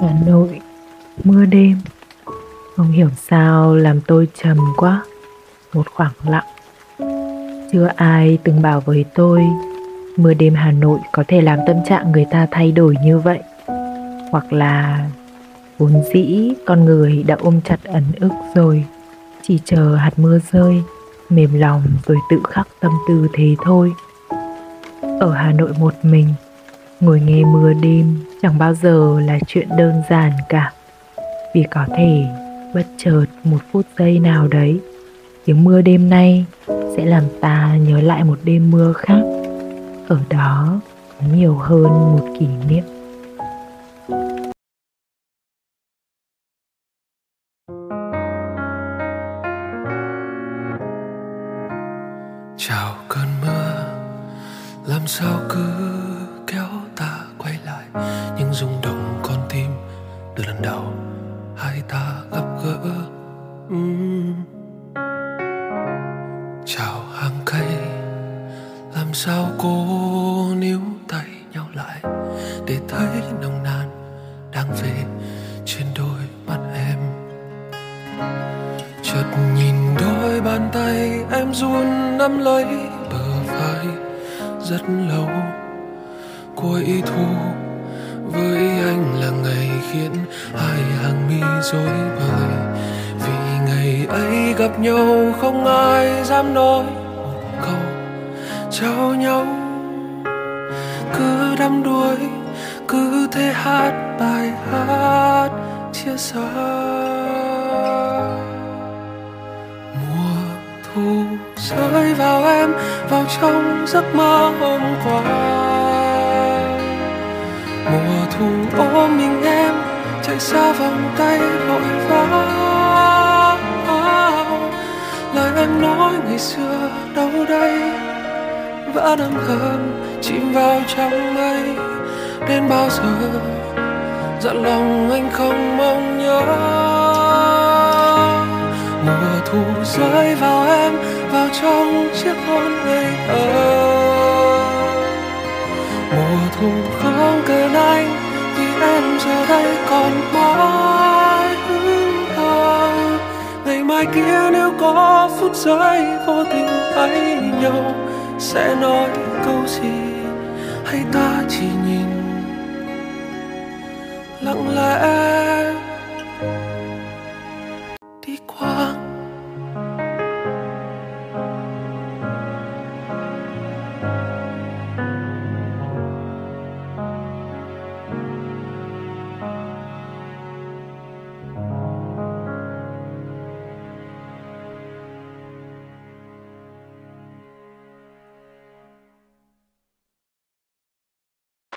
Hà Nội Mưa đêm. Không hiểu sao làm tôi trầm quá. Một khoảng lặng. Chưa ai từng bảo với tôi Mưa đêm Hà Nội có thể làm tâm trạng người ta thay đổi như vậy. Hoặc là Vốn dĩ con người đã ôm chặt ẩn ức rồi. Chỉ chờ hạt mưa rơi, Mềm lòng rồi tự khắc tâm tư thế thôi. Ở Hà Nội một mình, Ngồi nghe mưa đêm chẳng bao giờ là chuyện đơn giản cả. Vì có thể bất chợt một phút giây nào đấy, Tiếng mưa đêm nay sẽ làm ta nhớ lại một đêm mưa khác. Ở đó có nhiều hơn một kỷ niệm. Chào cơn mưa, làm sao cứ những rung động con tim. Từ lần đầu, hai ta gặp gỡ. Uhm. chào hàng cây, làm sao cô níu tay nhau lại để thấy nồng nàn đang về trên đôi mắt em? Chợt nhìn đôi bàn tay em run nắm lấy bờ vai rất lâu. Cuối thu với anh là ngày khiến hai hàng mi rối bời. Vì ngày ấy gặp nhau không ai dám nói một câu trao nhau. Cứ đắm đuối, cứ thế hát bài hát, chia xa mùa thu rơi vào em, vào trong giấc mơ hôm qua mùa thu ôm mình em, chạy xa vòng tay vội vã. Lời em nói ngày xưa đâu đây? Vẫn âm thầm chìm vào trong mây. Đến bao giờ? Dặn lòng anh không mong nhớ. Mùa thu rơi vào em, vào trong chiếc hôn ngây thơ. Mùa thu không giờ đây còn mãi hướng ta ngày mai kia nếu có phút giây vô tình thấy nhau, sẽ nói câu gì? Hay ta chỉ nhìn lặng lẽ đi qua?